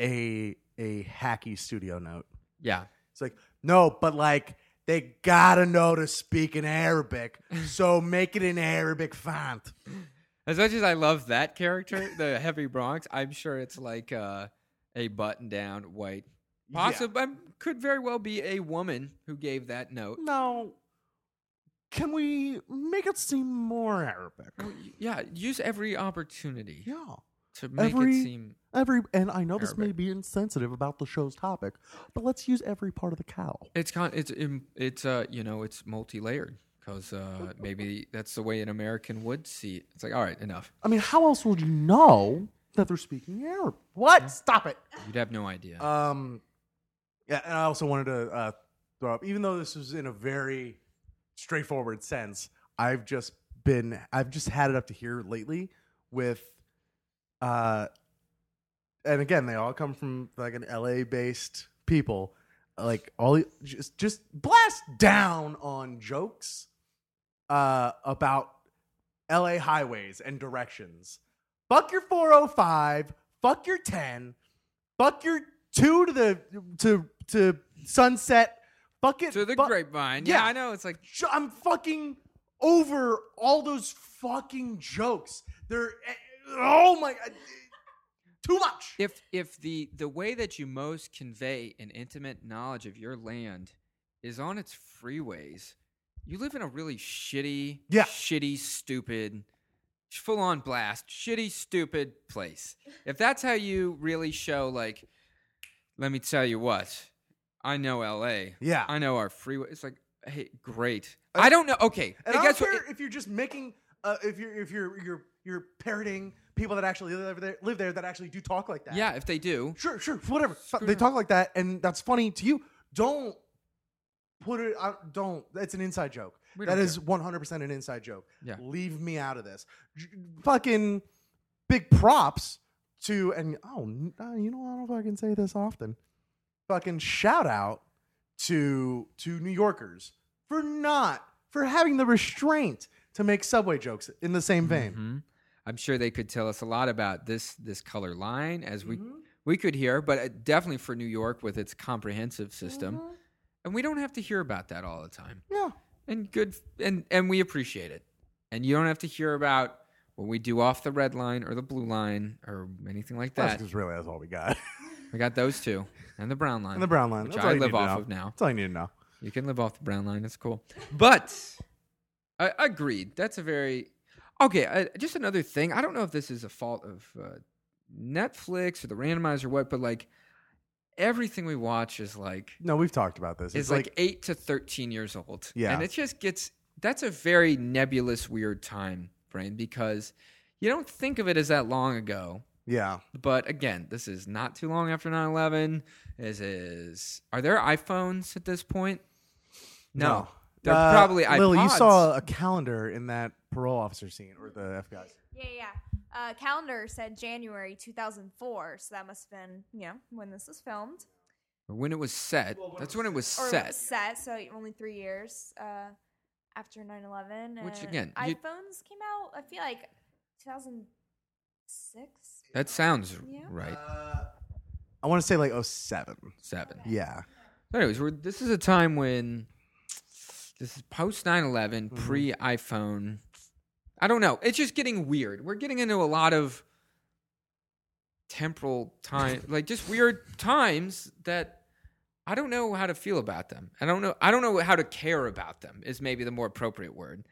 a a hacky studio note. Yeah. It's like no, but like they gotta know to speak in Arabic, [LAUGHS] so make it in Arabic font. As much as I love that character, the Heavy Bronx, I'm sure it's like uh, a button-down white Possibly could very well be a woman who gave that note. Now, can we make it seem more Arabic? Yeah, use every opportunity Yeah. to make Every- it seem. Every and I know this may be insensitive about the show's topic, but let's use every part of the cow. It's con- it's it's uh you know it's multi-layered because uh maybe that's the way an American would see it. It's like all right, enough. I mean, how else would you know that they're speaking Arab? What? Stop it. You'd have no idea. Um, yeah, and I also wanted to uh, throw up, even though this was in a very straightforward sense, I've just been, I've just had it up to here lately with, uh, and again, they all come from like an LA based people, like all just just blast down on jokes, uh, about LA highways and directions. Fuck your 405, fuck your 10, fuck your 2 to the to to sunset, fuck it to the fuck- grapevine. Yeah, yeah. I know. It's like I'm fucking over all those fucking jokes. They're eh, oh my god, too much. if if the the way that you most convey an intimate knowledge of your land is on its freeways, you live in a really shitty, Yeah. shitty, stupid, full on blast, shitty, stupid place. If that's how you really show, like, let me tell you what, I know L.A. Yeah. I know our freeway. It's like, hey, great. I don't know. Okay, And I guess what- care if you're just making, uh, if you're if you're you're you're parroting people that actually live there, live there that actually do talk like that. yeah, if they do, Sure, sure, whatever. They talk like that, and that's funny to you. Don't put it. out don't. It's an inside joke. We That don't is one hundred percent an inside joke. Yeah. Leave me out of this. J- fucking big props to and oh, n- uh, you know I don't I can say this often. Fucking shout out to to New Yorkers for not for having the restraint to make subway jokes in the same vein. Mhm. I'm sure they could tell us a lot about this this color line as we Mm-hmm. we could hear, but uh, definitely for New York with its comprehensive system, Mm-hmm. And we don't have to hear about that all the time. Yeah. And good, and and we appreciate it. And you don't have to hear about what we do off the red line or the blue line or anything like That's that. because really that's all we got. [LAUGHS] We got those two and the brown line. and the brown line. which That's I live off of now. That's all you need to know. You can live off the brown line. It's cool. But I agreed. That's a very okay. Uh, just another thing. I don't know if this is a fault of uh, Netflix or the randomizer or what, but like everything we watch is like No, we've talked about this. is It's like, like, eight to thirteen years old. Yeah. and it just gets. That's a very nebulous, weird time frame because you don't think of it as that long ago. yeah. But again, this is not too long after 9-11. This is are there iPhones at this point? No. They're Uh, probably iPods. Lily, you saw a calendar in that parole officer scene or the FBI. Yeah, yeah. Uh, calendar said January 2004, so that must have been, you know, when this was filmed. Or when it was set. That's when it was set. Or set. set, so only three years uh, after 9 11. Which, again, you- iPhones came out, I feel like 2006? That sounds Yeah. right. I want to say like 07. Seven. Yeah. Anyways, we're, this is a time when this is post 9 11, Mm-hmm. pre iPhone. I don't know. It's just getting weird. We're getting into a lot of temporal time, [LAUGHS] like just weird times that I don't know how to feel about them. I don't know. I don't know how to care about them. Is maybe the more appropriate word.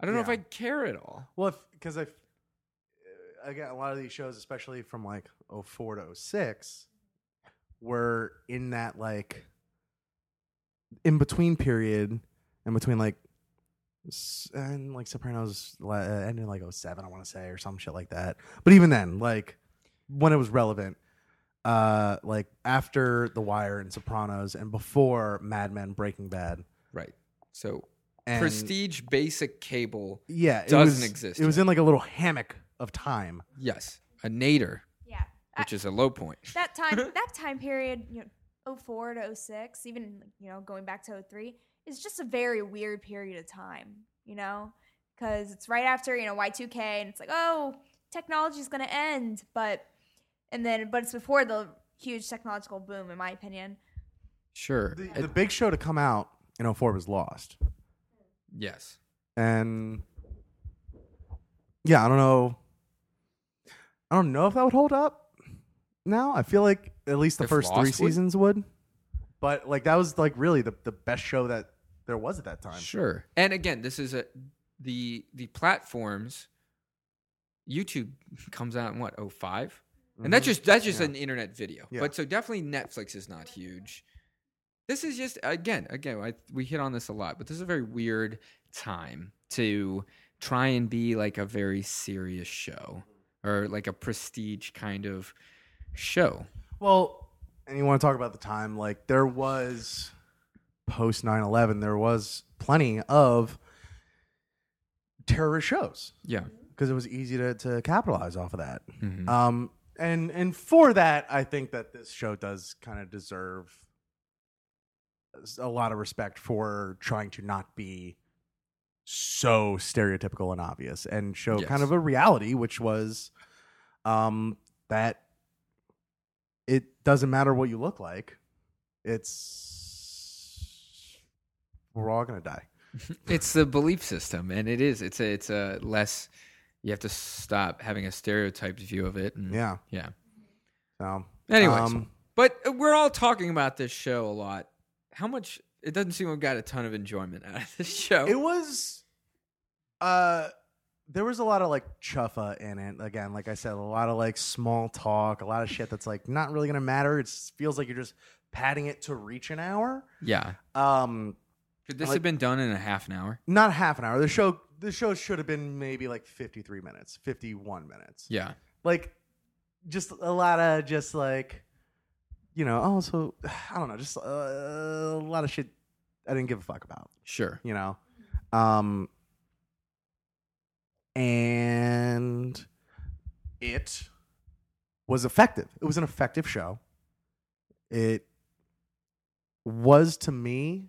I don't know if Yeah. I care at all. Well, because I, again, a lot of these shows, especially from like 04 to 06, were in that like in between period, in between like, and like Sopranos uh, ended in like 07, I want to say, or some shit like that. But even then, like when it was relevant, uh, like after The Wire and Sopranos, and before Mad Men, Breaking Bad, Right. So and prestige basic cable. yeah, it doesn't was- exist It was in like a little hammock of time. Yes, a nader, Yeah. I- which is a low point. that time [LAUGHS] that time period you know 04 to 06 even you know going back to 03 is just a very weird period of time you know because it's right after you know y2k and it's like oh technology is going to end but and then but it's before the huge technological boom in my opinion Sure. The, It- the big show to come out in 04 was Lost. yes. And yeah, I don't know. I don't know if that would hold up now. I feel like at least the If first Lost three would? seasons would. but like that was like really the the best show that there was at that time. Sure. And again, this is a the the platforms. YouTube comes out in what 5 and that's just that's just Mm-hmm. Yeah. an internet video. Yeah. But so definitely Netflix is not huge. This is just again again I, we hit on this a lot, but this is a very weird time to try and be like a very serious show or like a prestige kind of show. Well, and you want to talk about the time, like there was post 9 11, there was plenty of terrorist shows Yeah. because it was easy to, to capitalize off of that. Mhm. Um, and, and for that, I think that this show does kind of deserve a lot of respect for trying to not be so stereotypical and obvious and show Yes. kind of a reality, which was um, that it doesn't matter what you look like. It's we're all gonna die. [LAUGHS] it's the belief system and it is it's a it's a less you have to stop having a stereotyped view of it and Yeah. yeah So anyways um, but we're all talking about this show a lot how much it doesn't seem we've got a ton of enjoyment out of this show it was uh there was a lot of like chuffa in it again like i said a lot of like small talk a lot of shit that's like not really gonna matter. It feels like you're just padding it to reach an hour. Yeah. Um could this Like- have been done in a half an hour? Not half an hour. The show the show should have been maybe like 53 minutes 51 minutes. Yeah. Like just a lot of just like you know also i don't know just uh, a lot of shit i didn't give a fuck about. Sure. You know? Um and it was effective. It was an effective show. It was to me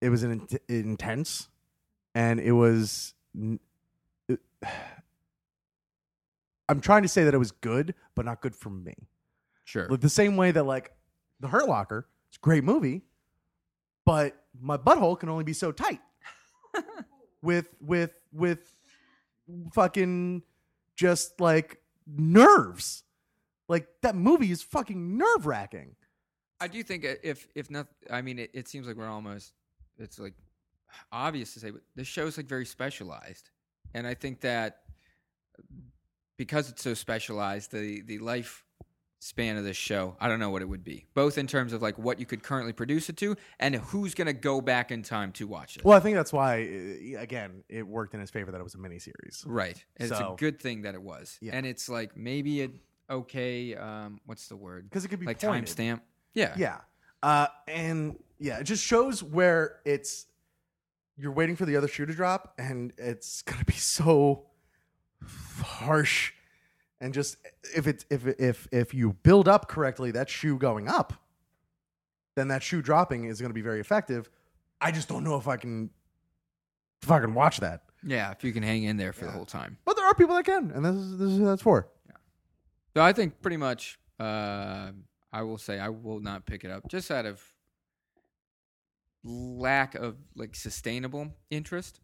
it was an int- intense and it was it- [SIGHS] i'm trying to say that it was good but not good for me. Sure. Like the same way that like the hurt locker it's a great movie but my butthole can only be so tight [LAUGHS] with with with fucking just like nerves. Like that movie is fucking nerve wracking i do think if if not i mean it, it seems like we're almost it's like obvious to say but this show's like very specialized. And i think that because it's so specialized the the life span of this show i don't know what it would be both in terms of like what you could currently produce it to and who's going to go back in time to watch it. Well i think that's why uh, again it worked in his favor that it was a miniseries. Right. It's a good thing that it was. Yeah. and it's like maybe a okay um what's the word? Because it could be like timestamp. Yeah. Yeah. Uh, and yeah, it just shows where it's you're waiting for the other shoe to drop, and it's gonna be so harsh. And just if it's if if if you build up correctly that shoe going up, then that shoe dropping is gonna be very effective. I just don't know if I can if I can watch that. yeah if you can hang in there for the whole time But there are people that can, and this is this is who that's for. yeah So I think pretty much, uh, I will say I will not pick it up just out of lack of like sustainable interest.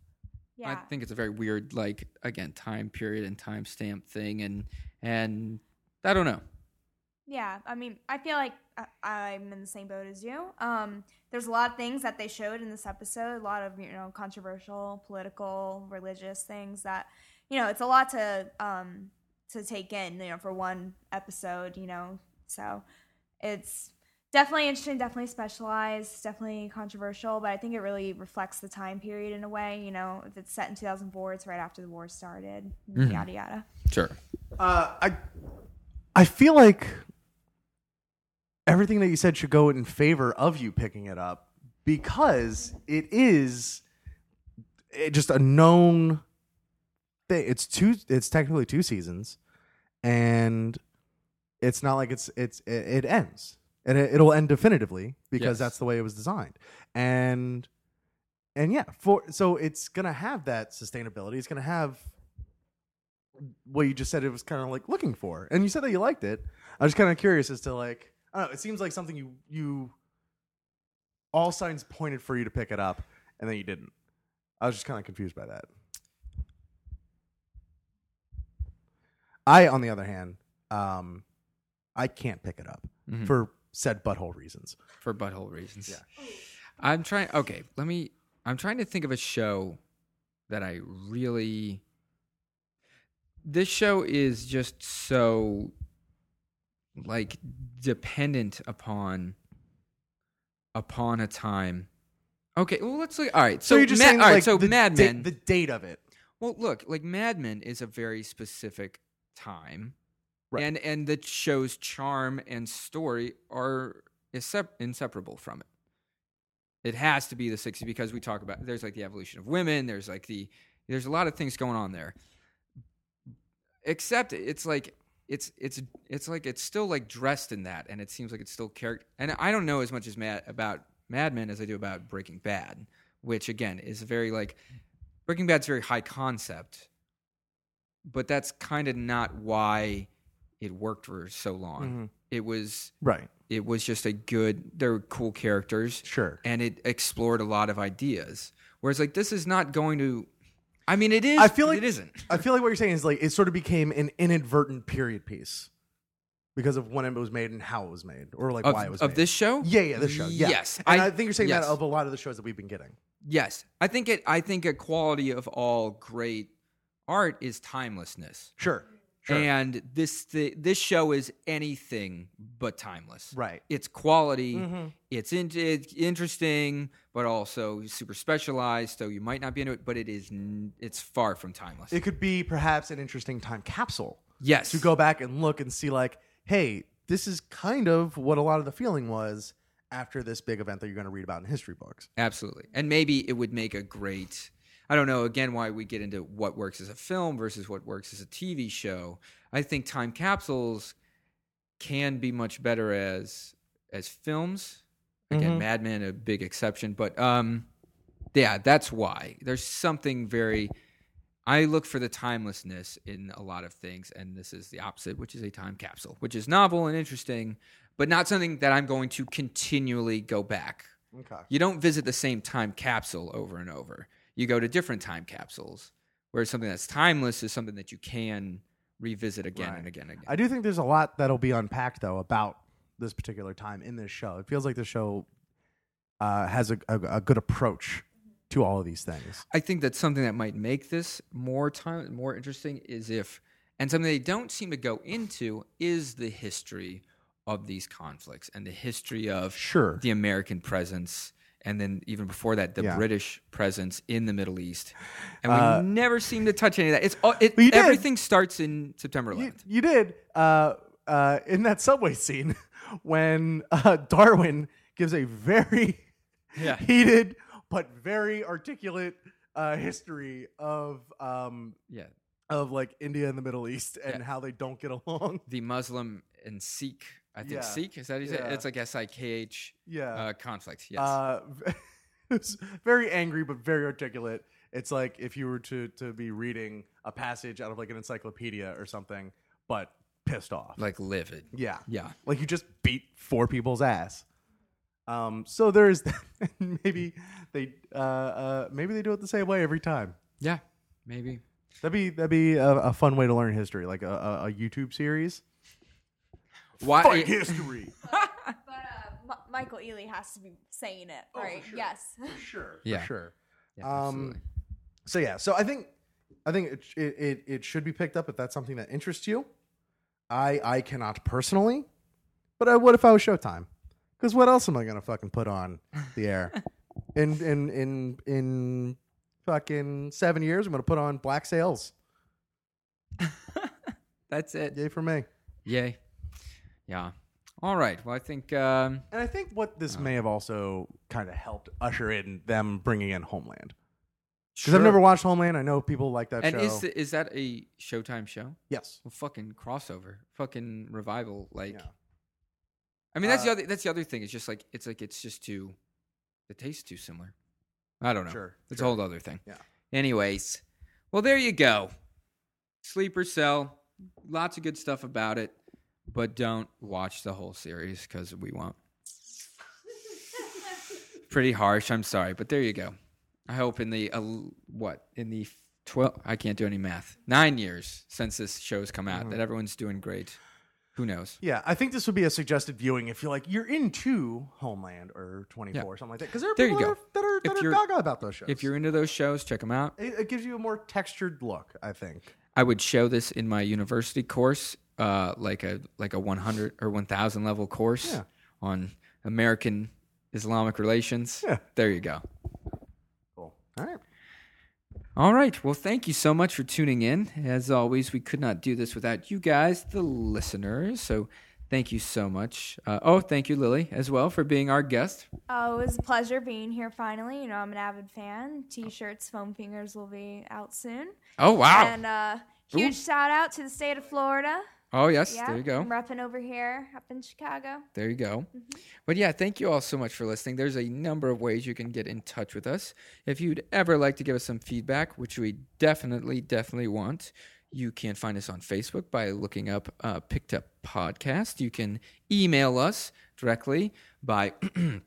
Yeah. I think it's a very weird, like again, time period and timestamp thing, and and I don't know. Yeah, I mean, I feel like I, I'm in the same boat as you. Um, there's a lot of things that they showed in this episode, a lot of you know controversial, political, religious things that you know it's a lot to um to take in, you know, for one episode, you know. So it's definitely interesting, definitely specialized, definitely controversial, but I think it really reflects the time period in a way. You know, if it's set in 2004, it's right after the war started, Mhm. yada yada. Sure. Uh, I I feel like everything that you said should go in favor of you picking it up because it is just a known thing. It's two. It's technically two seasons, and it's not like it's it's it, it ends and it, it'll end definitively because Yes. that's the way it was designed. And and yeah for so it's gonna have that sustainability. It's gonna have what you just said it was kind of like looking for. And you said that you liked it. I was kind of curious as to like i don't know it seems like something you you all signs pointed for you to pick it up and then you didn't. I was just kind of confused by that. I on the other hand um i can't pick it up Mhm. for said butthole reasons. for butthole reasons. Yeah. I'm trying. Okay, let me. I'm trying to think of a show that I really. This show is just so like dependent upon upon a time. Okay, well let's look. All right, so, So, you're just Ma- saying all right, like so the Mad da- Men. the date of it. Well, look, like Mad Men is a very specific time, Right. and and the show's charm and story are inseparable from it. It has to be the '60s because we talk about there's like the evolution of women. There's like the there's a lot of things going on there. Except it's like it's it's it's like it's still like dressed in that, and it seems like it's still character. And I don't know as much as Mad about Mad Men as I do about Breaking Bad, which again is very like Breaking Bad's very high concept, but that's kind of not why it worked for so long. Mm-hmm. It was Right. it was just a good. There were cool characters, Sure. and it explored a lot of ideas. Whereas like this is not going to. I mean, it is. I feel like it isn't. I feel like what you're saying is like it sort of became an inadvertent period piece because of when it was made and how it was made, or like Of, why it was of made. this show, Yeah, yeah, this show. Yeah. Yes, and I, think you're saying yes. that of a lot of the shows that we've been getting. Yes, I think it. I think a quality of all great art is timelessness. Sure. Sure. And this the, this show is anything but timeless. Right. It's quality. Mm-hmm. It's, in, it's interesting, but also super specialized. So you might not be into it, but it is. n- It's far from timeless. it could be perhaps an interesting time capsule yes. to go back and look and see like, hey, this is kind of what a lot of the feeling was after this big event that you're going to read about in history books. Absolutely. And maybe it would make a great I don't know again why we get into what works as a film versus what works as a TV show. I think time capsules can be much better as as films. Again, Mad Men a big exception, but um yeah, that's why. There's something very I look for the timelessness in a lot of things, and this is the opposite, which is a time capsule, which is novel and interesting, but not something that I'm going to continually go back. Okay. You don't visit the same time capsule over and over. You go to different time capsules. Whereas something that's timeless is something that you can revisit again and again and again. I do think there's a lot that'll be unpacked though about this particular time in this show. It feels like the show uh, has a, a, a good approach to all of these things. I think that something that might make this more time more interesting is if and something they don't seem to go into is the history of these conflicts and the history of Sure. the American presence and then even before that the Yeah. British presence in the Middle East. And we never seem to touch any of that. It's all it, Well, you did. everything starts in September 11th. You, you did uh, uh, in that subway scene [LAUGHS] when uh, Darwin gives a very [LAUGHS] Yeah. heated but very articulate uh, history of um, yeah. of like India and the Middle East and Yeah. how they don't get [LAUGHS] along. the Muslim and Sikh. I think Yeah. Sikh is that how you say it? Yeah. It's like S I K H. Yeah. Uh, conflict. Yes. Uh, [LAUGHS] very angry but very articulate. It's like if you were to to be reading a passage out of like an encyclopedia or something, but pissed off. like livid. yeah, Yeah. like you just beat four people's ass. Um, so there's [LAUGHS] maybe they uh, uh, maybe they do it the same way every time. Yeah. Maybe. That'd be that'd be a, a fun way to learn history, like a, a, a YouTube series. Why? Fight history. [LAUGHS] But uh, M- Michael Ealy has to be saying it, right? Yes. For [LAUGHS] sure. Yeah. For sure. Yeah, Um, absolutely. So yeah, so I think I think it, it it it should be picked up if that's something that interests you. I I cannot personally, but I would if I was Showtime. Because what else am I gonna fucking put on the air? [LAUGHS] in in in in fucking seven years, I'm gonna put on Black Sails. That's it. Yay for me. Yay. Yeah. All right. Well, I think. Um, And I think what this may have also kind of helped usher in them bringing in Homeland. Because I've sure. never watched Homeland. I know people like that And show. is is that a Showtime show? yes. Well, fucking crossover, fucking revival. Like, Yeah. I mean, that's the Uh, other. That's the other thing. It's just like it's like it's just too. The taste too similar. I don't know. Sure, It's sure. a whole other thing. Yeah. Anyways, well, there you go. Sleeper Cell. Lots of good stuff about it, but don't watch the whole series because we won't. Pretty harsh. I'm sorry, but there you go. I hope in the uh, what in the twelve. I can't do any math. Nine years since this show's come out, that everyone's doing great. who knows? Yeah, I think this would be a suggested viewing if you're like you're into Homeland or 24 or something like that because there are There you people go. that are, that If are you're- gaga about those shows. If you're into those shows, check them out. it, it gives you a more textured look. I think. I would show this in my university course, uh, like a like a 100 or 1000 level course Yeah. on American Islamic relations. Yeah. There you go. Cool. All right. All right. Well, thank you so much for tuning in. As always, we could not do this without you guys, the listeners. So thank you so much. Uh, oh, thank you, Lily, as well, for being our guest. Oh, it was a pleasure being here finally. You know, I'm an avid fan. T-shirts, foam fingers will be out soon. Oh, wow. And uh, huge shout out to the state of Florida. Oh, yes. Yeah, There you go. I'm repping over here up in Chicago. There you go. But yeah, thank you all so much for listening. There's a number of ways you can get in touch with us. If you'd ever like to give us some feedback, which we definitely, definitely want, you can find us on Facebook by looking up uh, Picked Up Podcast. You can email us directly by, [CLEARS THROAT]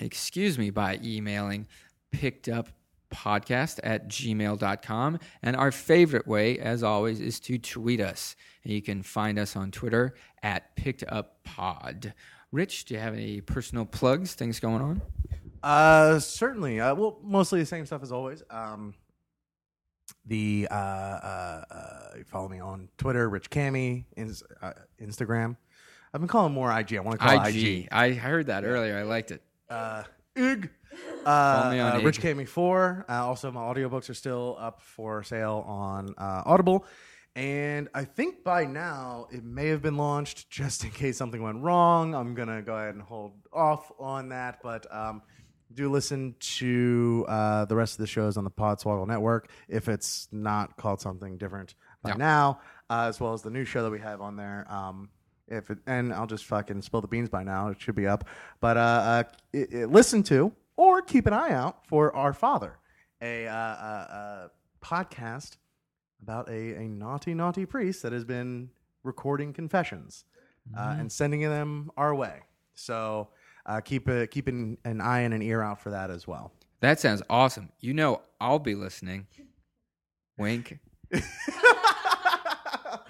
excuse me, by emailing picked up podcast at gmail.com. And our favorite way, as always, is to tweet us. And you can find us on Twitter at picked up pod. Rich, do you have any personal plugs, things going on? Uh, certainly. Uh, well, mostly the same stuff as always. Um, the uh, uh, uh, you follow me on Twitter, Rich Cammy, ins- uh, Instagram. I've been calling more IG. I want to call IG. IG. I heard that earlier. I liked it. Uh, IG. Uh, uh. Rich Cammy four. Uh, also, my audiobooks are still up for sale on uh, Audible. And I think by now it may have been launched. Just in case something went wrong, I'm gonna go ahead and hold off on that. But um, do listen to uh, the rest of the shows on the Podswoggle Network if it's not called something different by now, uh, as well as the new show that we have on there. Um, if it, and I'll just fucking spill the beans by now. It should be up. But uh, uh, it, it- listen to or keep an eye out for Our Father, a, uh, uh, uh, podcast about a, a naughty, naughty priest that has been recording confessions uh, and sending them our way. So uh, keep a, keep an, an eye and an ear out for that as well. That sounds awesome. You know, I'll be listening. Wink. [LAUGHS] no,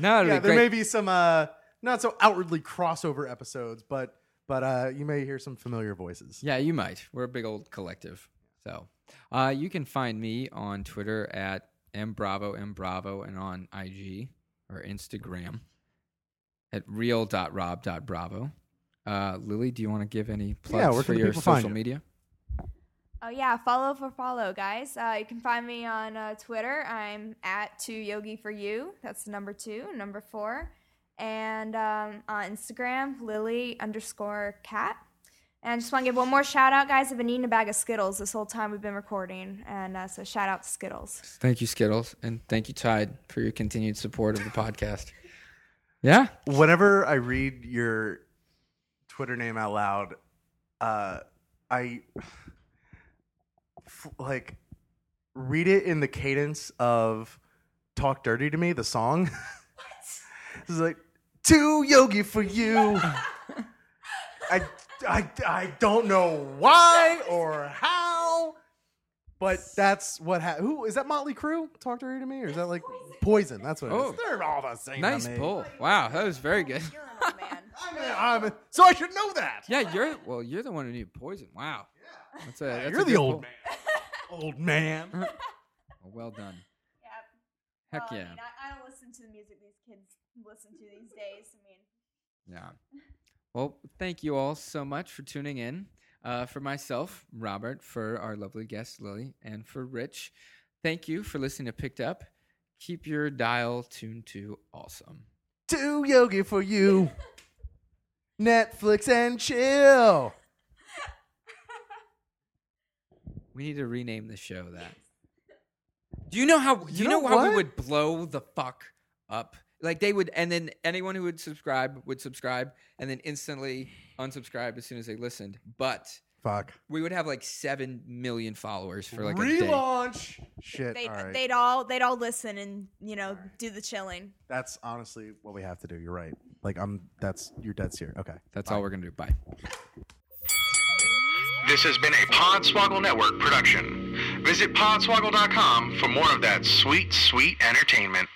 yeah, there great. may be some uh, not so outwardly crossover episodes, but but uh, you may hear some familiar voices. Yeah, you might. We're a big old collective. So uh, you can find me on Twitter at mbravo mbravo and on IG or Instagram at real.rob.bravo. Uh, Lily, do you want to give any plugs Yeah, for your social you? media? Oh yeah, follow for follow, guys. Uh, you can find me on uh, Twitter. I'm at two yogi for you. That's the number two, number four, and um, on Instagram, Lily underscore cat. And I just want to give one more shout out, guys. I've been eating a bag of Skittles this whole time we've been recording, and uh, so shout out to Skittles. Thank you, Skittles, and thank you, Tide, for your continued support of the podcast. [LAUGHS] Yeah, Whenever I read your Twitter name out loud, uh, I f- like read it in the cadence of "Talk Dirty to Me," the song. [LAUGHS] it's like "Too Yogi for You." I, I, I don't know why or how, but that's what happened. Who is that? Motley Crue? Talk Dirty to Me, or is that like Poison? That's what. It Oh. is. They're all the same. to nice me. pull. Wow, that was very good. You're an old man. [LAUGHS] I'm, I'm, so I should know that. Yeah, you're well. You're the one who knew poison. Wow, that's a, that's a You're the good old pull. man. Old man. Well, [LAUGHS] well done. Yep. Heck Well, yeah. I, mean, I, I don't listen to the music these kids listen to these days. I mean. Yeah. Well, thank you all so much for tuning in. Uh, for myself, Robert, for our lovely guest Lily, and for Rich, thank you for listening to Picked Up. Keep your dial tuned to awesome. Too yogi for you. [LAUGHS] Netflix and chill. [LAUGHS] We need to rename the show that. Do you know how? Do you, You know, know how we would blow the fuck up? Like they would, and then anyone who would subscribe would subscribe, and then instantly unsubscribe as soon as they listened. But Fuck. we would have like seven million followers for like a day. Relaunch. Shit. They'd, all right. they'd all they'd all listen and you know do the chilling. That's honestly what we have to do. You're right. Like I'm. That's you're dead serious. Okay. That's all we're gonna do. Bye. This has been a Podswoggle Network production. Visit podswoggle.com for more of that sweet, sweet entertainment.